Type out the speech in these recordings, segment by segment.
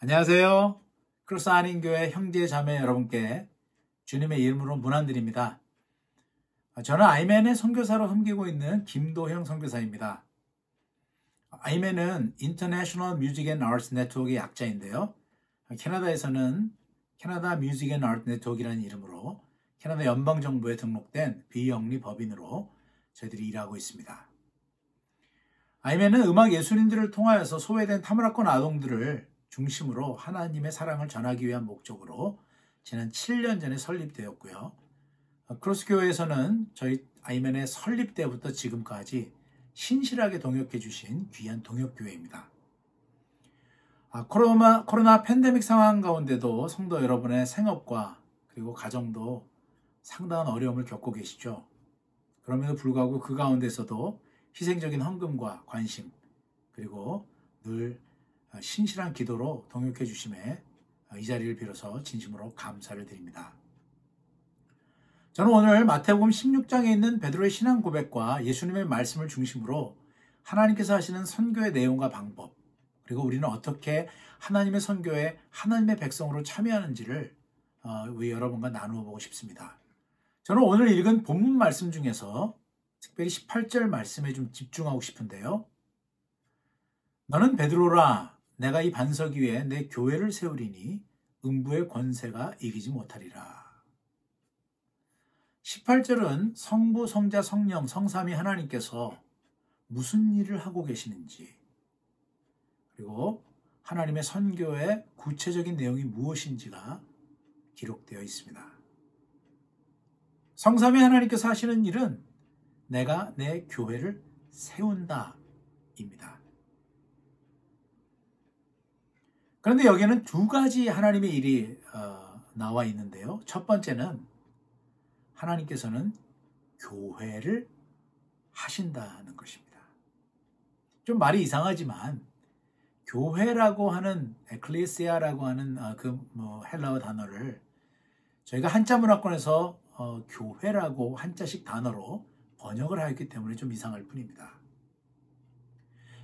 안녕하세요. 크로스 한인교회 형제 자매 여러분께 주님의 이름으로 문안드립니다. 저는 IMAN의 선교사로 섬기고 있는 김도형 선교사입니다. IMAN은 International Music and Arts Network의 약자인데요. 캐나다에서는 Canada Music and Art Network라는 이름으로 캐나다 연방 정부에 등록된 비영리 법인으로 저희들이 일하고 있습니다. IMAN은 음악 예술인들을 통하여서 소외된 타문화권 아동들을 중심으로 하나님의 사랑을 전하기 위한 목적으로 지난 7년 전에 설립되었고요. 크로스 교회에서는 저희 IMAN의 설립 때부터 지금까지 신실하게 동역해 주신 귀한 동역교회입니다. 아, 코로나, 코로나 팬데믹 상황 가운데도 성도 여러분의 생업과 그리고 가정도 상당한 어려움을 겪고 계시죠. 그럼에도 불구하고 그 가운데서도 희생적인 헌금과 관심 그리고 늘 신실한 기도로 동역해 주심에 이 자리를 빌어서 진심으로 감사를 드립니다. 저는 오늘 마태복음 16장에 있는 베드로의 신앙 고백과 예수님의 말씀을 중심으로 하나님께서 하시는 선교의 내용과 방법 그리고 우리는 어떻게 하나님의 선교에 하나님의 백성으로 참여하는지를 어, 여러분과 나누어 보고 싶습니다. 저는 오늘 읽은 본문 말씀 중에서 특별히 18절 말씀에 좀 집중하고 싶은데요. 너는 베드로라 내가 이 반석 위에 내 교회를 세우리니 음부의 권세가 이기지 못하리라. 18절은 성부, 성자, 성령, 성삼위 하나님께서 무슨 일을 하고 계시는지, 그리고 하나님의 선교의 구체적인 내용이 무엇인지가 기록되어 있습니다. 성삼위 하나님께서 하시는 일은 내가 내 교회를 세운다 입니다. 그런데 여기에는 두 가지 하나님의 일이 어, 나와 있는데요. 첫 번째는 하나님께서는 교회를 하신다는 것입니다. 좀 말이 이상하지만 교회라고 하는 에클레시아라고 하는 어, 그뭐 헬라어 단어를 저희가 한자 문화권에서 어, 교회라고 한자식 단어로 번역을 하였기 때문에 좀 이상할 뿐입니다.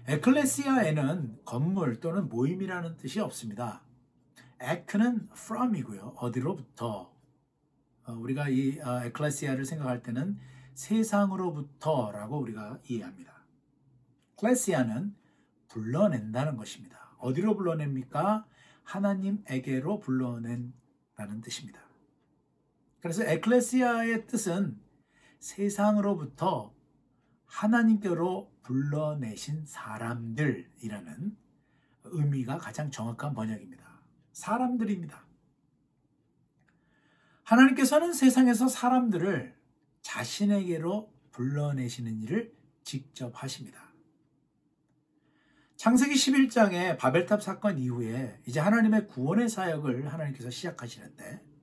에클레시아에는 건물 또는 모임이라는 뜻이 없습니다. 에크는 from이고요. 어디로부터 어, 우리가 이 어, 에클레시아를 생각할 때는 세상으로부터라고 우리가 이해합니다. 클레시아는 불러낸다는 것입니다. 어디로 불러냅니까? 하나님에게로 불러낸다는 뜻입니다. 그래서 에클레시아의 뜻은 세상으로부터 하나님께로 불러내신 사람들이라는 의미가 가장 정확한 번역입니다. 사람들입니다. 하나님께서는 세상에서 사람들을 자신에게로 불러내시는 일을 직접 하십니다. 창세기 11장의 바벨탑 사건 이후에 이제 하나님의 구원의 사역을 하나님께서 시작하시는데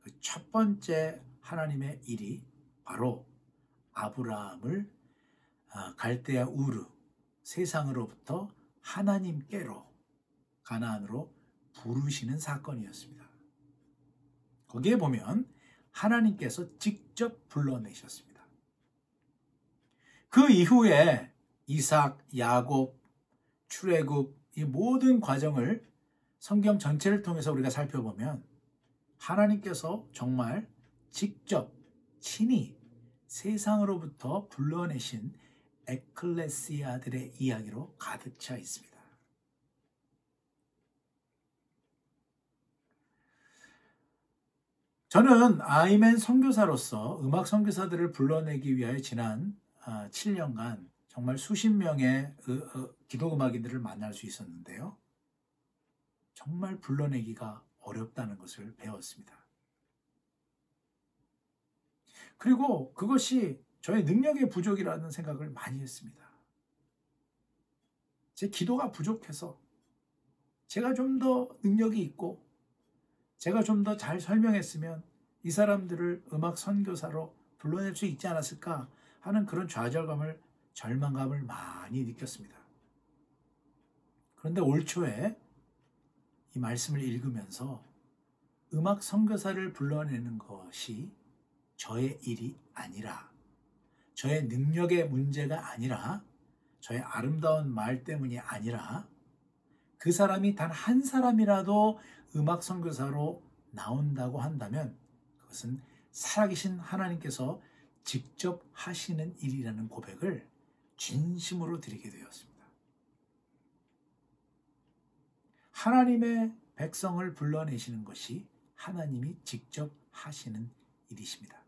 그 첫 번째 하나님의 일이 바로 아브라함을 아, 갈대아 우르 세상으로부터 하나님께로 가나안으로 부르시는 사건이었습니다. 거기에 보면 하나님께서 직접 불러내셨습니다. 그 이후에 이삭, 야곱, 출애굽 이 모든 과정을 성경 전체를 통해서 우리가 살펴보면 하나님께서 정말 직접 친히 세상으로부터 불러내신 에클레시아들의 이야기로 가득 차 있습니다. 저는 아이맨 선교사로서 음악 선교사들을 불러내기 위하여 지난 7년간 아, 정말 수십 명의 기도 음악인들을 만날 수 있었는데요. 정말 불러내기가 어렵다는 것을 배웠습니다. 그리고 그것이 저의 능력의 부족이라는 생각을 많이 했습니다. 제 기도가 부족해서 제가 좀 더 능력이 있고 제가 좀 더 잘 설명했으면 이 사람들을 음악 선교사로 불러낼 수 있지 않았을까 하는 그런 좌절감을 절망감을 많이 느꼈습니다. 그런데 올 초에 이 말씀을 읽으면서 음악 선교사를 불러내는 것이 저의 일이 아니라 저의 능력의 문제가 아니라 저의 아름다운 말 때문이 아니라 그 사람이 단 한 사람이라도 음악 선교사로 나온다고 한다면 그것은 살아계신 하나님께서 직접 하시는 일이라는 고백을 진심으로 드리게 되었습니다. 하나님의 백성을 불러내시는 것이 하나님이 직접 하시는 일이십니다.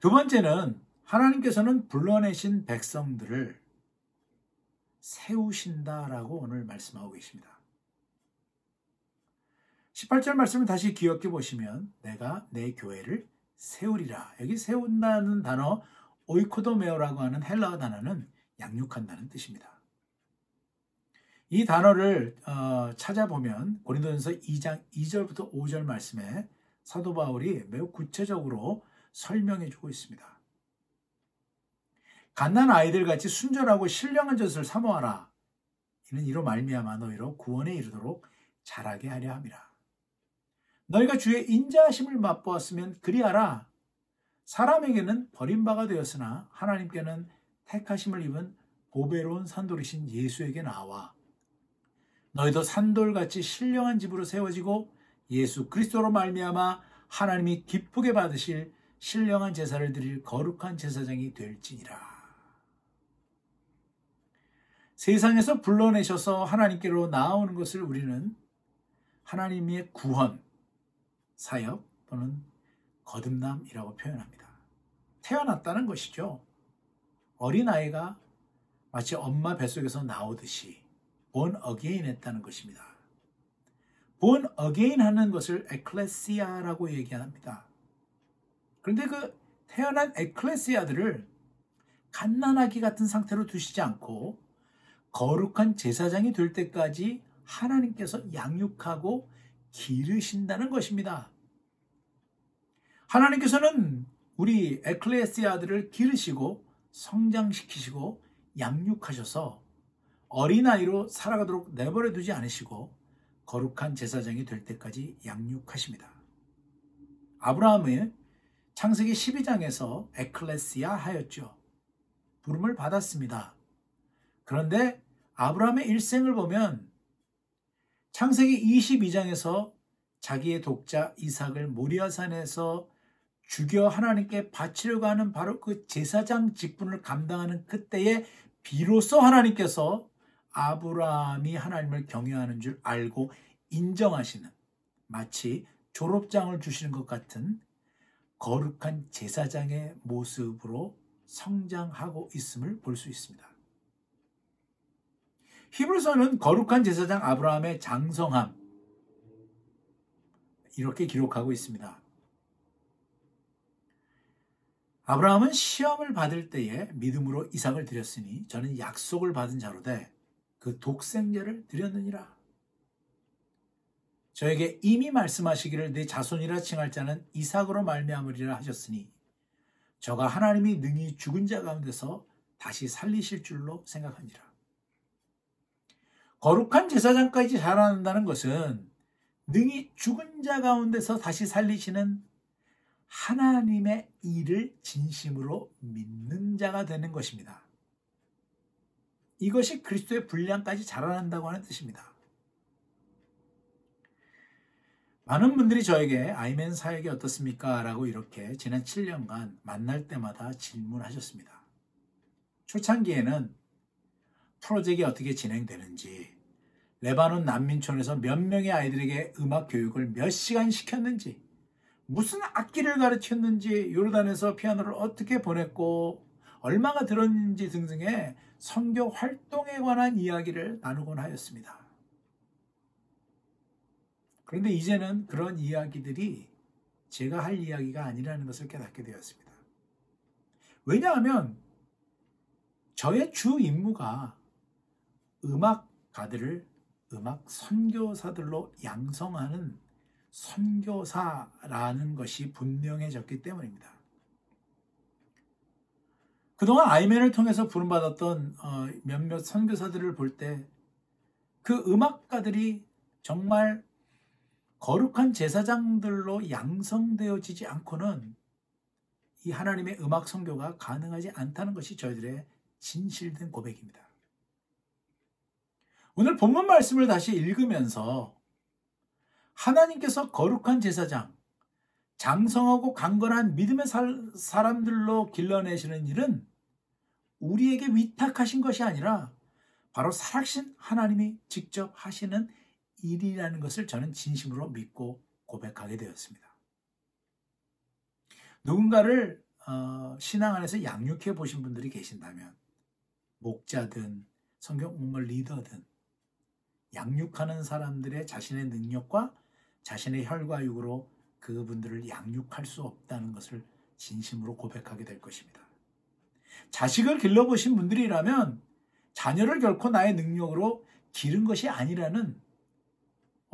두 번째는 하나님께서는 불러내신 백성들을 세우신다라고 오늘 말씀하고 계십니다. 18절 말씀을 다시 기억해 보시면 내가 내 교회를 세우리라. 여기 세운다는 단어 오이코도메오라고 하는 헬라어 단어는 양육한다는 뜻입니다. 이 단어를 어, 찾아보면 고린도전서 2장 2절부터 5절 말씀에 사도 바울이 매우 구체적으로 설명해 주고 있습니다. 갓난 아이들 같이 순전하고 신령한 젖을 사모하라. 이는 이로 말미암아 너희로 구원에 이르도록 자라게 하려 함이라. 너희가 주의 인자하심을 맛보았으면 그리하라. 사람에게는 버림바가 되었으나 하나님께는 택하심을 입은 보배로운 산돌이신 예수에게 나와 너희도 산돌같이 신령한 집으로 세워지고 예수 그리스도로 말미암아 하나님이 기쁘게 받으실 신령한 제사를 드릴 거룩한 제사장이 될지니라. 세상에서 불러내셔서 하나님께로 나오는 것을 우리는 하나님의 구원, 사역 또는 거듭남이라고 표현합니다. 태어났다는 것이죠. 어린아이가 마치 엄마 뱃속에서 나오듯이 born again 했다는 것입니다. born again 하는 것을 에클레시아라고 얘기합니다. 그런데 그 태어난 에클레시아들을 갓난아기 같은 상태로 두시지 않고 거룩한 제사장이 될 때까지 하나님께서 양육하고 기르신다는 것입니다. 하나님께서는 우리 에클레시아들을 기르시고 성장시키시고 양육하셔서 어린아이로 살아가도록 내버려 두지 않으시고 거룩한 제사장이 될 때까지 양육하십니다. 아브라함의 창세기 12장에서 에클레시아 하였죠. 부름을 받았습니다. 그런데 아브라함의 일생을 보면 창세기 22장에서 자기의 독자 이삭을 모리아산에서 죽여 하나님께 바치려고 하는 바로 그 제사장 직분을 감당하는 그때에 비로소 하나님께서 아브라함이 하나님을 경외하는 줄 알고 인정하시는 마치 졸업장을 주시는 것 같은 거룩한 제사장의 모습으로 성장하고 있음을 볼 수 있습니다. 히브리서는 거룩한 제사장 아브라함의 장성함 이렇게 기록하고 있습니다. 아브라함은 시험을 받을 때에 믿음으로 이삭을 드렸으니 저는 약속을 받은 자로 돼그 독생자를 드렸느니라. 저에게 이미 말씀하시기를 내 자손이라 칭할 자는 이삭으로 말미암으리라 하셨으니 저가 하나님이 능히 죽은 자 가운데서 다시 살리실 줄로 생각하니라. 거룩한 제사장까지 자라난다는 것은 능히 죽은 자 가운데서 다시 살리시는 하나님의 일을 진심으로 믿는 자가 되는 것입니다. 이것이 그리스도의 분량까지 자라난다고 하는 뜻입니다. 많은 분들이 저에게 아이맨 사역이 어떻습니까? 라고 이렇게 지난 7년간 만날 때마다 질문하셨습니다. 초창기에는 프로젝트가 어떻게 진행되는지, 레바논 난민촌에서 몇 명의 아이들에게 음악 교육을 몇 시간 시켰는지, 무슨 악기를 가르쳤는지, 요르단에서 피아노를 어떻게 보냈고, 얼마가 들었는지 등등의 선교 활동에 관한 이야기를 나누곤 하였습니다. 그런데 이제는 그런 이야기들이 제가 할 이야기가 아니라는 것을 깨닫게 되었습니다. 왜냐하면 저의 주 임무가 음악가들을 음악 선교사들로 양성하는 선교사라는 것이 분명해졌기 때문입니다. 그동안 아이맨을 통해서 부름받았던 어, 몇몇 선교사들을 볼 때 그 음악가들이 정말 거룩한 제사장들로 양성되어지지 않고는 이 하나님의 음악 선교가 가능하지 않다는 것이 저희들의 진실된 고백입니다. 오늘 본문 말씀을 다시 읽으면서 하나님께서 거룩한 제사장, 장성하고 강건한 믿음의 사람들로 길러내시는 일은 우리에게 위탁하신 것이 아니라 바로 살아신 하나님이 직접 하시는 일이라는 것을 저는 진심으로 믿고 고백하게 되었습니다. 누군가를 어, 신앙 안에서 양육해 보신 분들이 계신다면 목자든 성경 옥물 리더든 양육하는 사람들의 자신의 능력과 자신의 혈과 육으로 그분들을 양육할 수 없다는 것을 진심으로 고백하게 될 것입니다. 자식을 길러보신 분들이라면 자녀를 결코 나의 능력으로 기른 것이 아니라는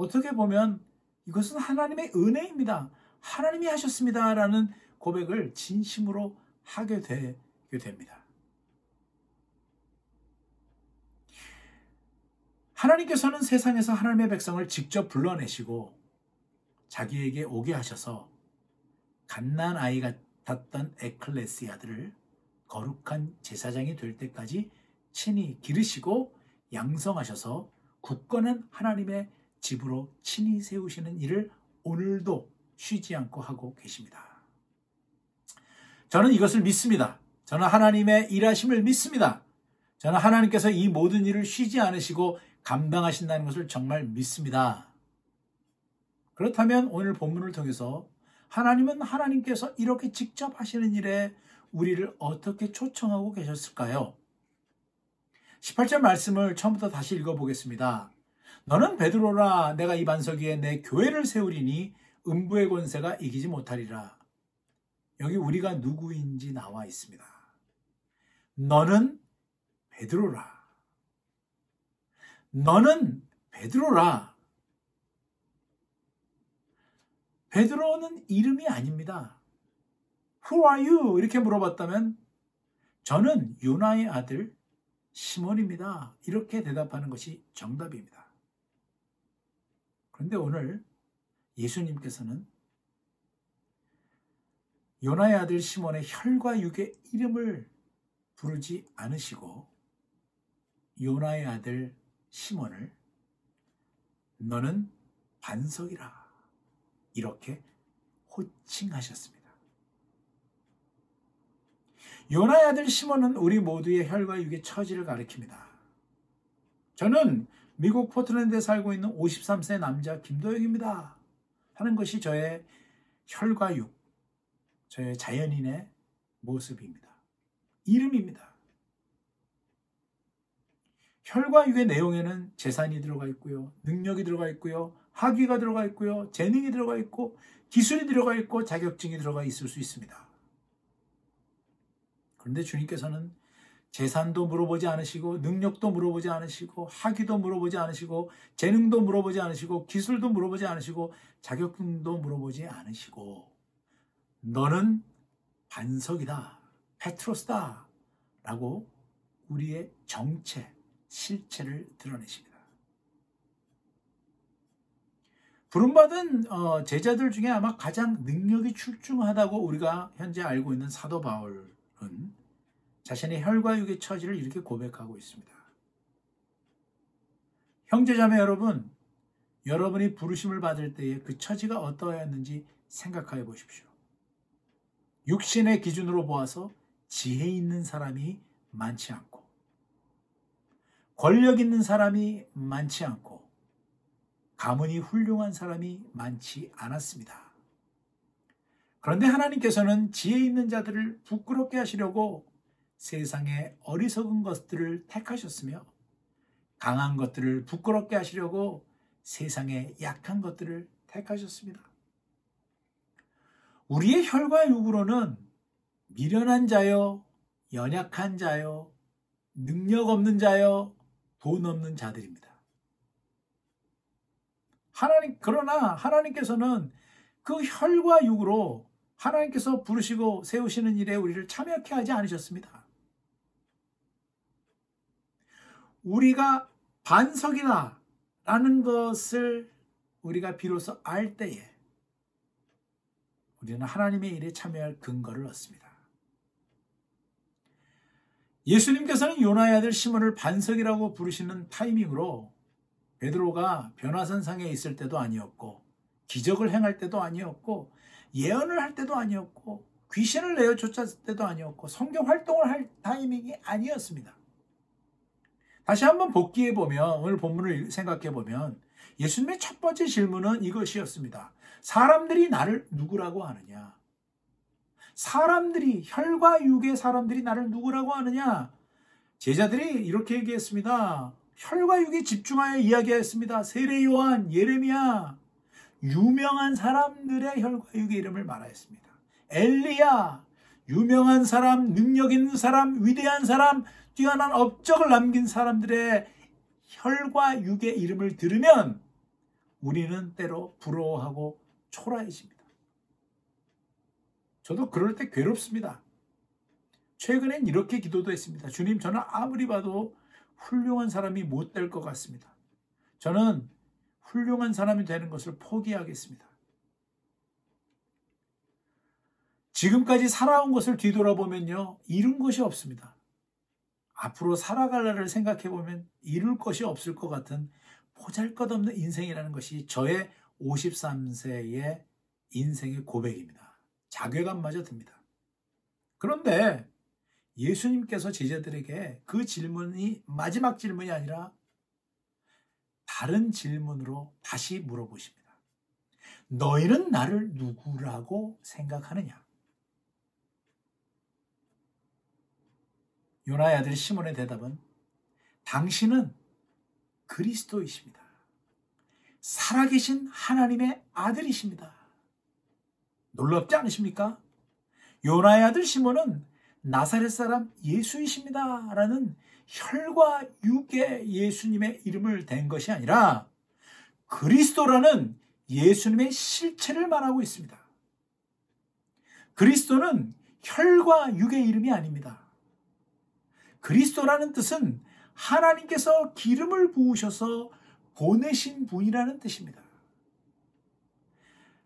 어떻게 보면 이것은 하나님의 은혜입니다. 하나님이 하셨습니다라는 고백을 진심으로 하게 되게 됩니다. 하나님께서는 세상에서 하나님의 백성을 직접 불러내시고 자기에게 오게 하셔서 갓난 아이 같았던 에클레시아들을 거룩한 제사장이 될 때까지 친히 기르시고 양성하셔서 굳건한 하나님의 집으로 친히 세우시는 일을 오늘도 쉬지 않고 하고 계십니다. 저는 이것을 믿습니다. 저는 하나님의 일하심을 믿습니다. 저는 하나님께서 이 모든 일을 쉬지 않으시고 감당하신다는 것을 정말 믿습니다. 그렇다면 오늘 본문을 통해서 하나님은 하나님께서 이렇게 직접 하시는 일에 우리를 어떻게 초청하고 계셨을까요? 18절 말씀을 처음부터 다시 읽어보겠습니다. 너는 베드로라 내가 이 반석 위에 내 교회를 세우리니 음부의 권세가 이기지 못하리라. 여기 우리가 누구인지 나와 있습니다. 너는 베드로라. 너는 베드로라. 베드로는 이름이 아닙니다. Who are you? 이렇게 물어봤다면 저는 요나의 아들 시몬입니다. 이렇게 대답하는 것이 정답입니다. 그런데 오늘 예수님께서는 요나의 아들 시몬의 혈과 육의 이름을 부르지 않으시고 요나의 아들 시몬을 너는 반석이라 이렇게 호칭하셨습니다. 요나의 아들 시몬은 우리 모두의 혈과 육의 처지를 가리킵니다. 저는 미국 포트랜드에 살고 있는 53세 남자 김도영입니다. 하는 것이 저의 혈과 육, 저의 자연인의 모습입니다. 이름입니다. 혈과 육의 내용에는 재산이 들어가 있고요. 능력이 들어가 있고요. 학위가 들어가 있고요. 재능이 들어가 있고 기술이 들어가 있고 자격증이 들어가 있을 수 있습니다. 그런데 주님께서는 재산도 물어보지 않으시고 능력도 물어보지 않으시고 학위도 물어보지 않으시고 재능도 물어보지 않으시고 기술도 물어보지 않으시고 자격증도 물어보지 않으시고 너는 반석이다. 페트로스다. 라고 우리의 정체, 실체를 드러내십니다. 부름받은 어, 제자들 중에 아마 가장 능력이 출중하다고 우리가 현재 알고 있는 사도 바울은 자신의 혈과 육의 처지를 이렇게 고백하고 있습니다. 형제자매 여러분, 여러분이 부르심을 받을 때에 그 처지가 어떠했는지 생각해 보십시오. 육신의 기준으로 보아서 지혜 있는 사람이 많지 않고, 권력 있는 사람이 많지 않고, 가문이 훌륭한 사람이 많지 않았습니다. 그런데 하나님께서는 지혜 있는 자들을 부끄럽게 하시려고 세상의 어리석은 것들을 택하셨으며, 강한 것들을 부끄럽게 하시려고 세상의 약한 것들을 택하셨습니다. 우리의 혈과 육으로는 미련한 자요, 연약한 자요, 능력 없는 자요, 돈 없는 자들입니다. 하나님, 그러나 하나님께서는 그 혈과 육으로 하나님께서 부르시고 세우시는 일에 우리를 참여케 하지 않으셨습니다. 우리가 반석이다 라는 것을 우리가 비로소 알 때에 우리는 하나님의 일에 참여할 근거를 얻습니다. 예수님께서는 요나의 아들 시몬을 반석이라고 부르시는 타이밍으로 베드로가 변화선상에 있을 때도 아니었고 기적을 행할 때도 아니었고 예언을 할 때도 아니었고 귀신을 내어 쫓았을 때도 아니었고 성경 활동을 할 타이밍이 아니었습니다. 다시 한번 복귀해 보면 오늘 본문을 생각해 보면 예수님의 첫 번째 질문은 이것이었습니다. 사람들이 나를 누구라고 하느냐? 사람들이 혈과 육의 사람들이 나를 누구라고 하느냐? 제자들이 이렇게 얘기했습니다. 혈과 육에 집중하여 이야기했습니다. 세례 요한, 예레미야, 유명한 사람들의 혈과 육의 이름을 말하였습니다. 엘리야, 유명한 사람, 능력 있는 사람, 위대한 사람, 뛰어난 업적을 남긴 사람들의 혈과 육의 이름을 들으면 우리는 때로 부러워하고 초라해집니다. 저도 그럴 때 괴롭습니다. 최근엔 이렇게 기도도 했습니다. 주님, 저는 아무리 봐도 훌륭한 사람이 못 될 것 같습니다. 저는 훌륭한 사람이 되는 것을 포기하겠습니다. 지금까지 살아온 것을 뒤돌아보면요, 잃은 것이 없습니다. 앞으로 살아갈 날을 생각해 보면 이룰 것이 없을 것 같은 보잘 것 없는 인생이라는 것이 저의 53세의 인생의 고백입니다. 자괴감마저 듭니다. 그런데 예수님께서 제자들에게 그 질문이 마지막 질문이 아니라 다른 질문으로 다시 물어보십니다. 너희는 나를 누구라고 생각하느냐? 요나의 아들 시몬의 대답은 당신은 그리스도이십니다. 살아계신 하나님의 아들이십니다. 놀랍지 않으십니까? 요나의 아들 시몬은 나사렛 사람 예수이십니다. 라는 혈과 육의 예수님의 이름을 댄 것이 아니라 그리스도라는 예수님의 실체를 말하고 있습니다. 그리스도는 혈과 육의 이름이 아닙니다. 그리스도라는 뜻은 하나님께서 기름을 부으셔서 보내신 분이라는 뜻입니다.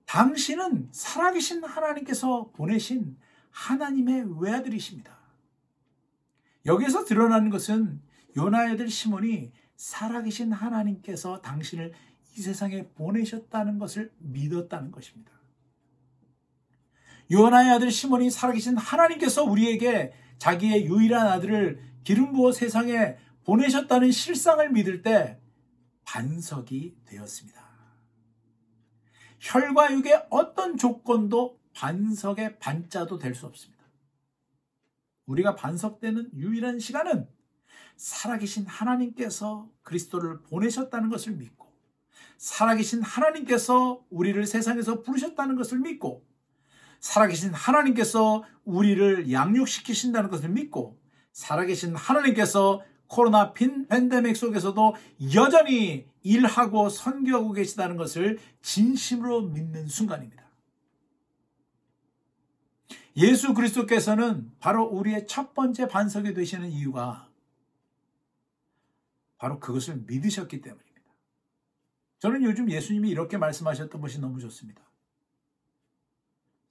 당신은 살아계신 하나님께서 보내신 하나님의 외아들이십니다. 여기서 드러나는 것은 요나의 아들 시몬이 살아계신 하나님께서 당신을 이 세상에 보내셨다는 것을 믿었다는 것입니다. 요나의 아들 시몬이 살아계신 하나님께서 우리에게 자기의 유일한 아들을 기름 부어 세상에 보내셨다는 실상을 믿을 때 반석이 되었습니다. 혈과 육의 어떤 조건도 반석의 반자도 될 수 없습니다. 우리가 반석되는 유일한 시간은 살아계신 하나님께서 그리스도를 보내셨다는 것을 믿고 살아계신 하나님께서 우리를 세상에서 부르셨다는 것을 믿고 살아계신 하나님께서 우리를 양육시키신다는 것을 믿고 살아계신 하나님께서 코로나 핀 팬데믹 속에서도 여전히 일하고 선교하고 계시다는 것을 진심으로 믿는 순간입니다. 예수 그리스도께서는 바로 우리의 첫 번째 반석이 되시는 이유가 바로 그것을 믿으셨기 때문입니다. 저는 요즘 예수님이 이렇게 말씀하셨던 것이 너무 좋습니다.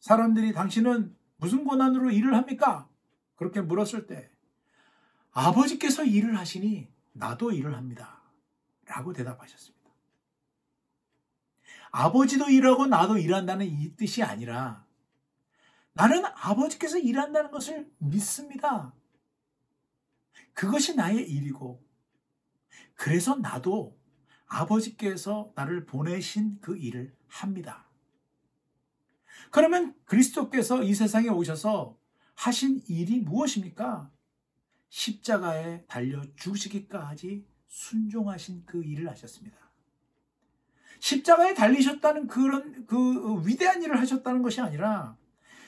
사람들이 당신은 무슨 권한으로 일을 합니까? 그렇게 물었을 때 아버지께서 일을 하시니 나도 일을 합니다. 라고 대답하셨습니다. 아버지도 일하고 나도 일한다는 이 뜻이 아니라 나는 아버지께서 일한다는 것을 믿습니다. 그것이 나의 일이고 그래서 나도 아버지께서 나를 보내신 그 일을 합니다. 그러면 그리스도께서 이 세상에 오셔서 하신 일이 무엇입니까? 십자가에 달려 죽으시기까지 순종하신 그 일을 하셨습니다. 십자가에 달리셨다는 그런 그 위대한 일을 하셨다는 것이 아니라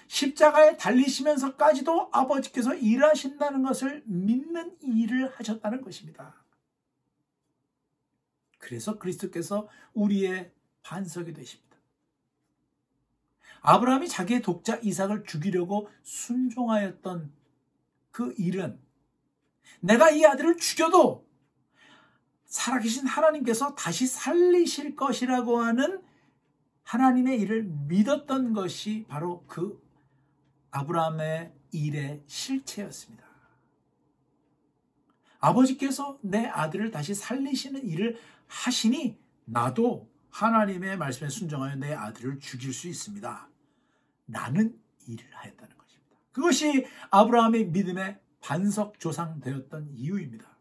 십자가에 달리시면서까지도 아버지께서 일하신다는 것을 믿는 일을 하셨다는 것입니다. 그래서 그리스도께서 우리의 반석이 되십니다. 아브라함이 자기의 독자 이삭을 죽이려고 순종하였던 그 일은 내가 이 아들을 죽여도 살아계신 하나님께서 다시 살리실 것이라고 하는 하나님의 일을 믿었던 것이 바로 그 아브라함의 일의 실체였습니다. 아버지께서 내 아들을 다시 살리시는 일을 하시니 나도 하나님의 말씀에 순종하여 내 아들을 죽일 수 있습니다. 라는 일을 하였다는 것입니다. 그것이 아브라함의 믿음의 반석 조상 되었던 이유입니다.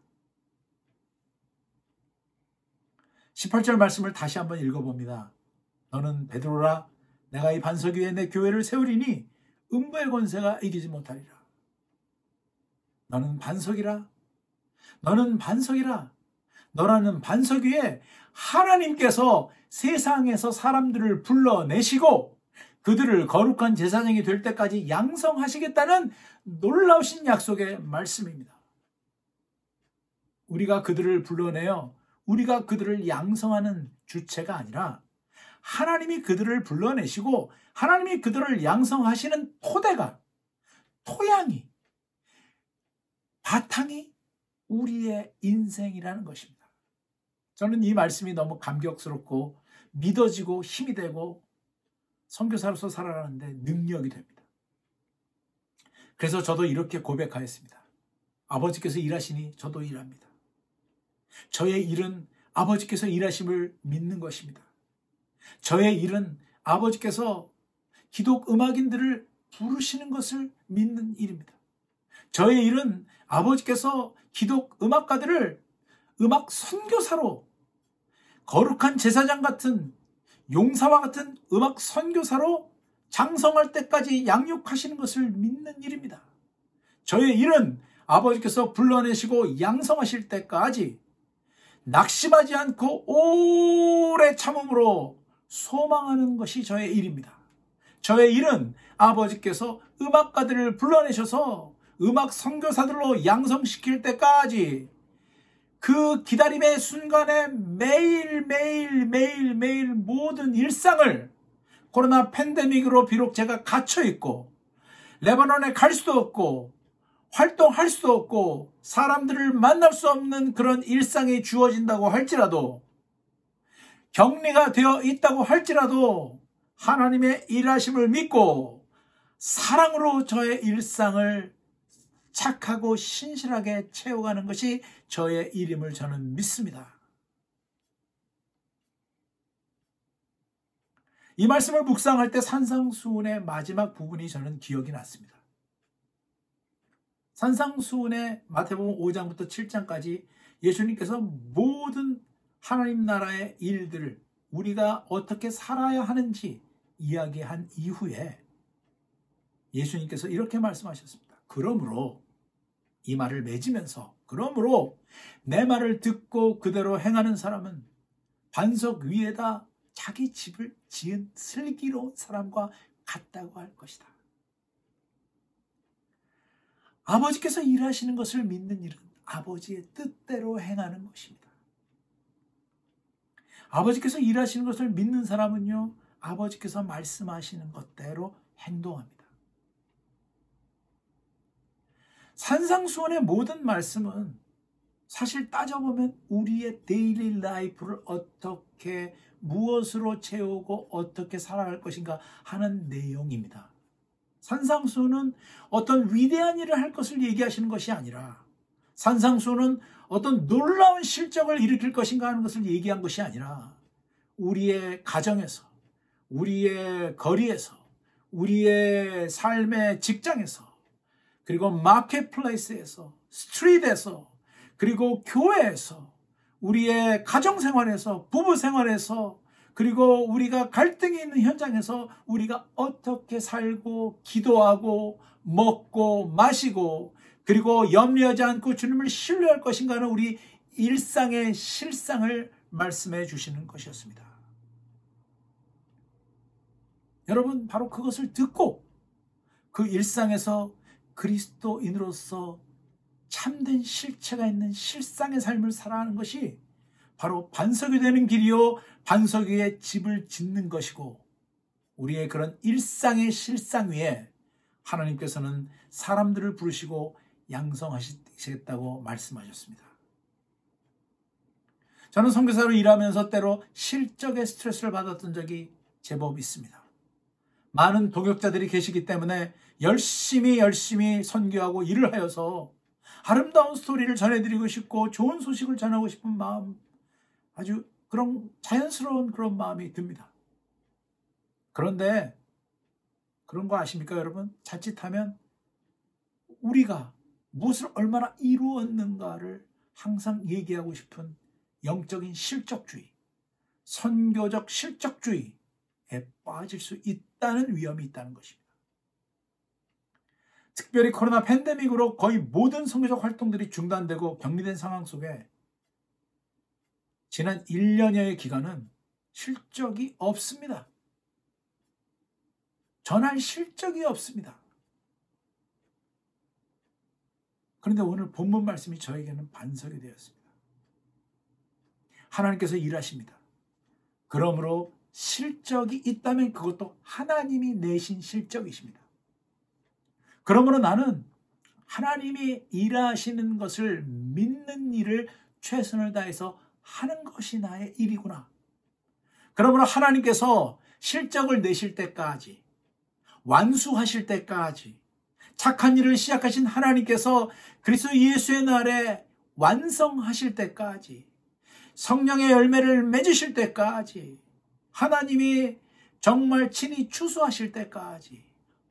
18절 말씀을 다시 한번 읽어봅니다. 너는 베드로라 내가 이 반석 위에 내 교회를 세우리니 음부의 권세가 이기지 못하리라. 너는 반석이라. 너는 반석이라. 너라는 반석 위에 하나님께서 세상에서 사람들을 불러내시고 그들을 거룩한 제사장이 될 때까지 양성하시겠다는 놀라우신 약속의 말씀입니다. 우리가 그들을 불러내어 우리가 그들을 양성하는 주체가 아니라 하나님이 그들을 불러내시고 하나님이 그들을 양성하시는 토대가 토양이 바탕이 우리의 인생이라는 것입니다. 저는 이 말씀이 너무 감격스럽고 믿어지고 힘이 되고 선교사로서 살아가는데 능력이 됩니다. 그래서 저도 이렇게 고백하였습니다. 아버지께서 일하시니 저도 일합니다. 저의 일은 아버지께서 일하심을 믿는 것입니다. 저의 일은 아버지께서 기독 음악인들을 부르시는 것을 믿는 일입니다. 저의 일은 아버지께서 기독 음악가들을 음악 선교사로 거룩한 제사장 같은 용사와 같은 음악 선교사로 장성할 때까지 양육하시는 것을 믿는 일입니다. 저의 일은 아버지께서 불러내시고 양성하실 때까지 낙심하지 않고 오래 참음으로 소망하는 것이 저의 일입니다. 저의 일은 아버지께서 음악가들을 불러내셔서 음악 선교사들로 양성시킬 때까지 그 기다림의 순간에 매일 매일 매일 매일 모든 일상을 코로나 팬데믹으로 비록 제가 갇혀 있고 레바논에 갈 수도 없고 활동할 수도 없고 사람들을 만날 수 없는 그런 일상이 주어진다고 할지라도 격리가 되어 있다고 할지라도 하나님의 일하심을 믿고 사랑으로 저의 일상을 착하고 신실하게 채워가는 것이 저의 일임을 저는 믿습니다. 이 말씀을 묵상할 때 산상수훈의 마지막 부분이 저는 기억이 났습니다. 산상수훈의 마태복음 5장부터 7장까지 예수님께서 모든 하나님 나라의 일들을 우리가 어떻게 살아야 하는지 이야기한 이후에 예수님께서 이렇게 말씀하셨습니다. 그러므로 이 말을 맺으면서 그러므로 내 말을 듣고 그대로 행하는 사람은 반석 위에다 자기 집을 지은 슬기로운 사람과 같다고 할 것이다. 아버지께서 일하시는 것을 믿는 일은 아버지의 뜻대로 행하는 것입니다. 아버지께서 일하시는 것을 믿는 사람은요, 아버지께서 말씀하시는 것대로 행동합니다. 산상수훈의 모든 말씀은 사실 따져보면 우리의 daily life를 어떻게 무엇으로 채우고 어떻게 살아갈 것인가 하는 내용입니다. 산상수는 어떤 위대한 일을 할 것을 얘기하시는 것이 아니라 산상수는 어떤 놀라운 실적을 일으킬 것인가 하는 것을 얘기한 것이 아니라 우리의 가정에서 우리의 거리에서 우리의 삶의 직장에서 그리고 마켓플레이스에서 스트리트에서 그리고 교회에서 우리의 가정 생활에서 부부 생활에서 그리고 우리가 갈등이 있는 현장에서 우리가 어떻게 살고 기도하고 먹고 마시고 그리고 염려하지 않고 주님을 신뢰할 것인가는 우리 일상의 실상을 말씀해 주시는 것이었습니다. 여러분 바로 그것을 듣고 그 일상에서 그리스도인으로서 참된 실체가 있는 실상의 삶을 살아가는 것이 바로 반석이 되는 길이요 반석 위에 집을 짓는 것이고 우리의 그런 일상의 실상 위에 하나님께서는 사람들을 부르시고 양성하시겠다고 말씀하셨습니다. 저는 선교사로 일하면서 때로 실적의 스트레스를 받았던 적이 제법 있습니다. 많은 동역자들이 계시기 때문에 열심히 열심히 선교하고 일을 하여서 아름다운 스토리를 전해드리고 싶고 좋은 소식을 전하고 싶은 마음 아주 그런 자연스러운 그런 마음이 듭니다. 그런데 그런 거 아십니까 여러분? 자칫하면 우리가 무엇을 얼마나 이루었는가를 항상 얘기하고 싶은 영적인 실적주의, 선교적 실적주의에 빠질 수 있다 는 위험이 있다는 것입니다. 특별히 코로나 팬데믹으로 거의 모든 선교적 활동들이 중단되고 격리된 상황 속에 지난 1년여의 기간은 실적이 없습니다. 전할 실적이 없습니다. 그런데 오늘 본문 말씀이 저에게는 반석이 되었습니다. 하나님께서 일하십니다. 그러므로 실적이 있다면 그것도 하나님이 내신 실적이십니다. 그러므로 나는 하나님이 일하시는 것을 믿는 일을 최선을 다해서 하는 것이 나의 일이구나. 그러므로 하나님께서 실적을 내실 때까지, 완수하실 때까지, 착한 일을 시작하신 하나님께서 그리스도 예수의 날에 완성하실 때까지 성령의 열매를 맺으실 때까지 하나님이 정말 친히 추수하실 때까지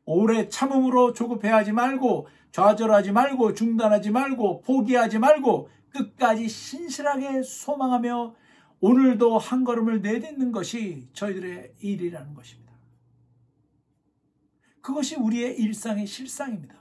오래 참음으로 조급해하지 말고 좌절하지 말고 중단하지 말고 포기하지 말고 끝까지 신실하게 소망하며 오늘도 한 걸음을 내딛는 것이 저희들의 일이라는 것입니다. 그것이 우리의 일상의 실상입니다.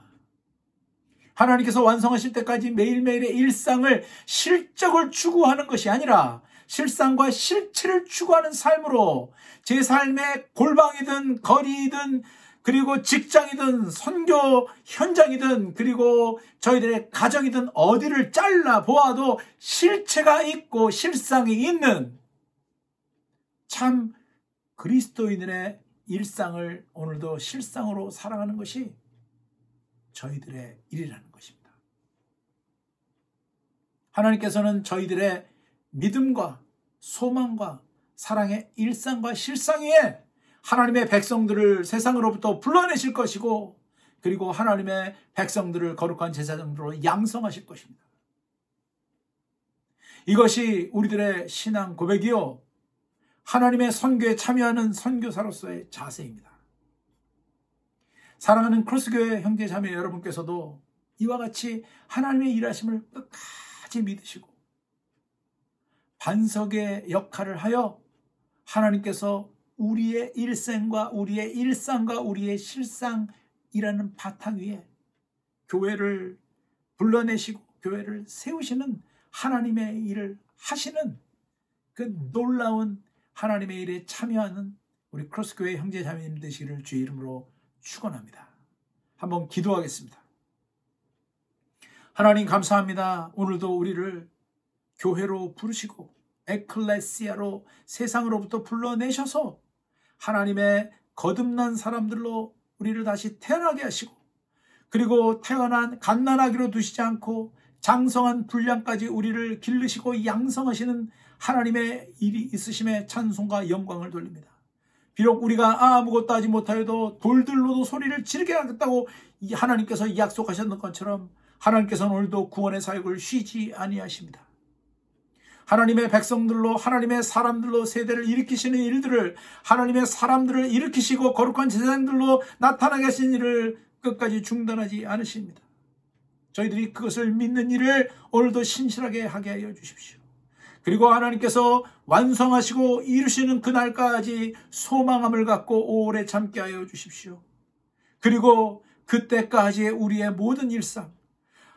하나님께서 완성하실 때까지 매일매일의 일상을 실적을 추구하는 것이 아니라 실상과 실체를 추구하는 삶으로 제 삶의 골방이든 거리이든 그리고 직장이든 선교 현장이든 그리고 저희들의 가정이든 어디를 잘라 보아도 실체가 있고 실상이 있는 참 그리스도인들의 일상을 오늘도 실상으로 살아가는 것이 저희들의 일이라는 것입니다. 하나님께서는 저희들의 믿음과 소망과 사랑의 일상과 실상 위에 하나님의 백성들을 세상으로부터 불러내실 것이고 그리고 하나님의 백성들을 거룩한 제사장들로 양성하실 것입니다. 이것이 우리들의 신앙 고백이요. 하나님의 선교에 참여하는 선교사로서의 자세입니다. 사랑하는 크로스교회 형제 자매 여러분께서도 이와 같이 하나님의 일하심을 끝까지 믿으시고 반석의 역할을 하여 하나님께서 우리의 일생과 우리의 일상과 우리의 실상이라는 바탕 위에 교회를 불러내시고 교회를 세우시는 하나님의 일을 하시는 그 놀라운 하나님의 일에 참여하는 우리 크로스교회 형제 자매님 되시기를 주의 이름으로 축원합니다. 한번 기도하겠습니다. 하나님 감사합니다. 오늘도 우리를 교회로 부르시고 에클레시아로 세상으로부터 불러내셔서 하나님의 거듭난 사람들로 우리를 다시 태어나게 하시고 그리고 태어난 갓난아기로 두시지 않고 장성한 분량까지 우리를 기르시고 양성하시는 하나님의 일이 있으심에 찬송과 영광을 돌립니다. 비록 우리가 아무것도 하지 못하여도 돌들로도 소리를 지르게 하겠다고 하나님께서 약속하셨던 것처럼 하나님께서는 오늘도 구원의 사역을 쉬지 아니하십니다. 하나님의 백성들로 하나님의 사람들로 세대를 일으키시는 일들을 하나님의 사람들을 일으키시고 거룩한 제사장들로 나타나게 하신 일을 끝까지 중단하지 않으십니다. 저희들이 그것을 믿는 일을 오늘도 신실하게 하게 하여 주십시오. 그리고 하나님께서 완성하시고 이루시는 그날까지 소망함을 갖고 오래 참게 하여 주십시오. 그리고 그때까지의 우리의 모든 일상,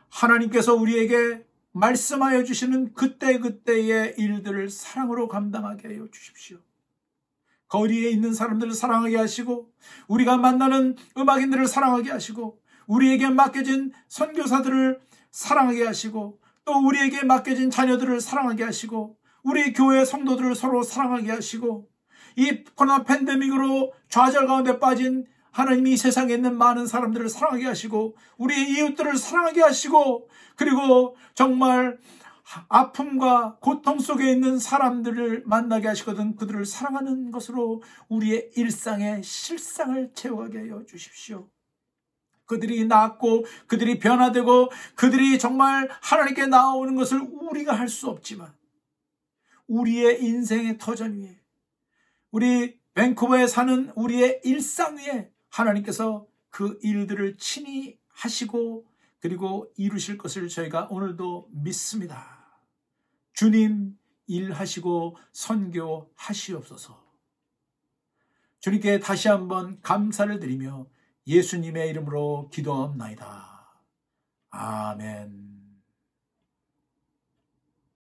하나님께서 우리에게 말씀하여 주시는 그때그때의 일들을 사랑으로 감당하게 하여 주십시오. 거리에 있는 사람들을 사랑하게 하시고, 우리가 만나는 음악인들을 사랑하게 하시고, 우리에게 맡겨진 선교사들을 사랑하게 하시고 또 우리에게 맡겨진 자녀들을 사랑하게 하시고 우리 교회 성도들을 서로 사랑하게 하시고 이 코로나 팬데믹으로 좌절 가운데 빠진 하나님이 세상에 있는 많은 사람들을 사랑하게 하시고 우리의 이웃들을 사랑하게 하시고 그리고 정말 아픔과 고통 속에 있는 사람들을 만나게 하시거든 그들을 사랑하는 것으로 우리의 일상의 실상을 채워가게 하여 주십시오. 그들이 낫고 그들이 변화되고 그들이 정말 하나님께 나오는 것을 우리가 할 수 없지만 우리의 인생의 터전 위에 우리 밴쿠버에 사는 우리의 일상 위에 하나님께서 그 일들을 친히 하시고 그리고 이루실 것을 저희가 오늘도 믿습니다. 주님 일하시고 선교하시옵소서. 주님께 다시 한번 감사를 드리며 예수님의 이름으로 기도합나이다. 아멘.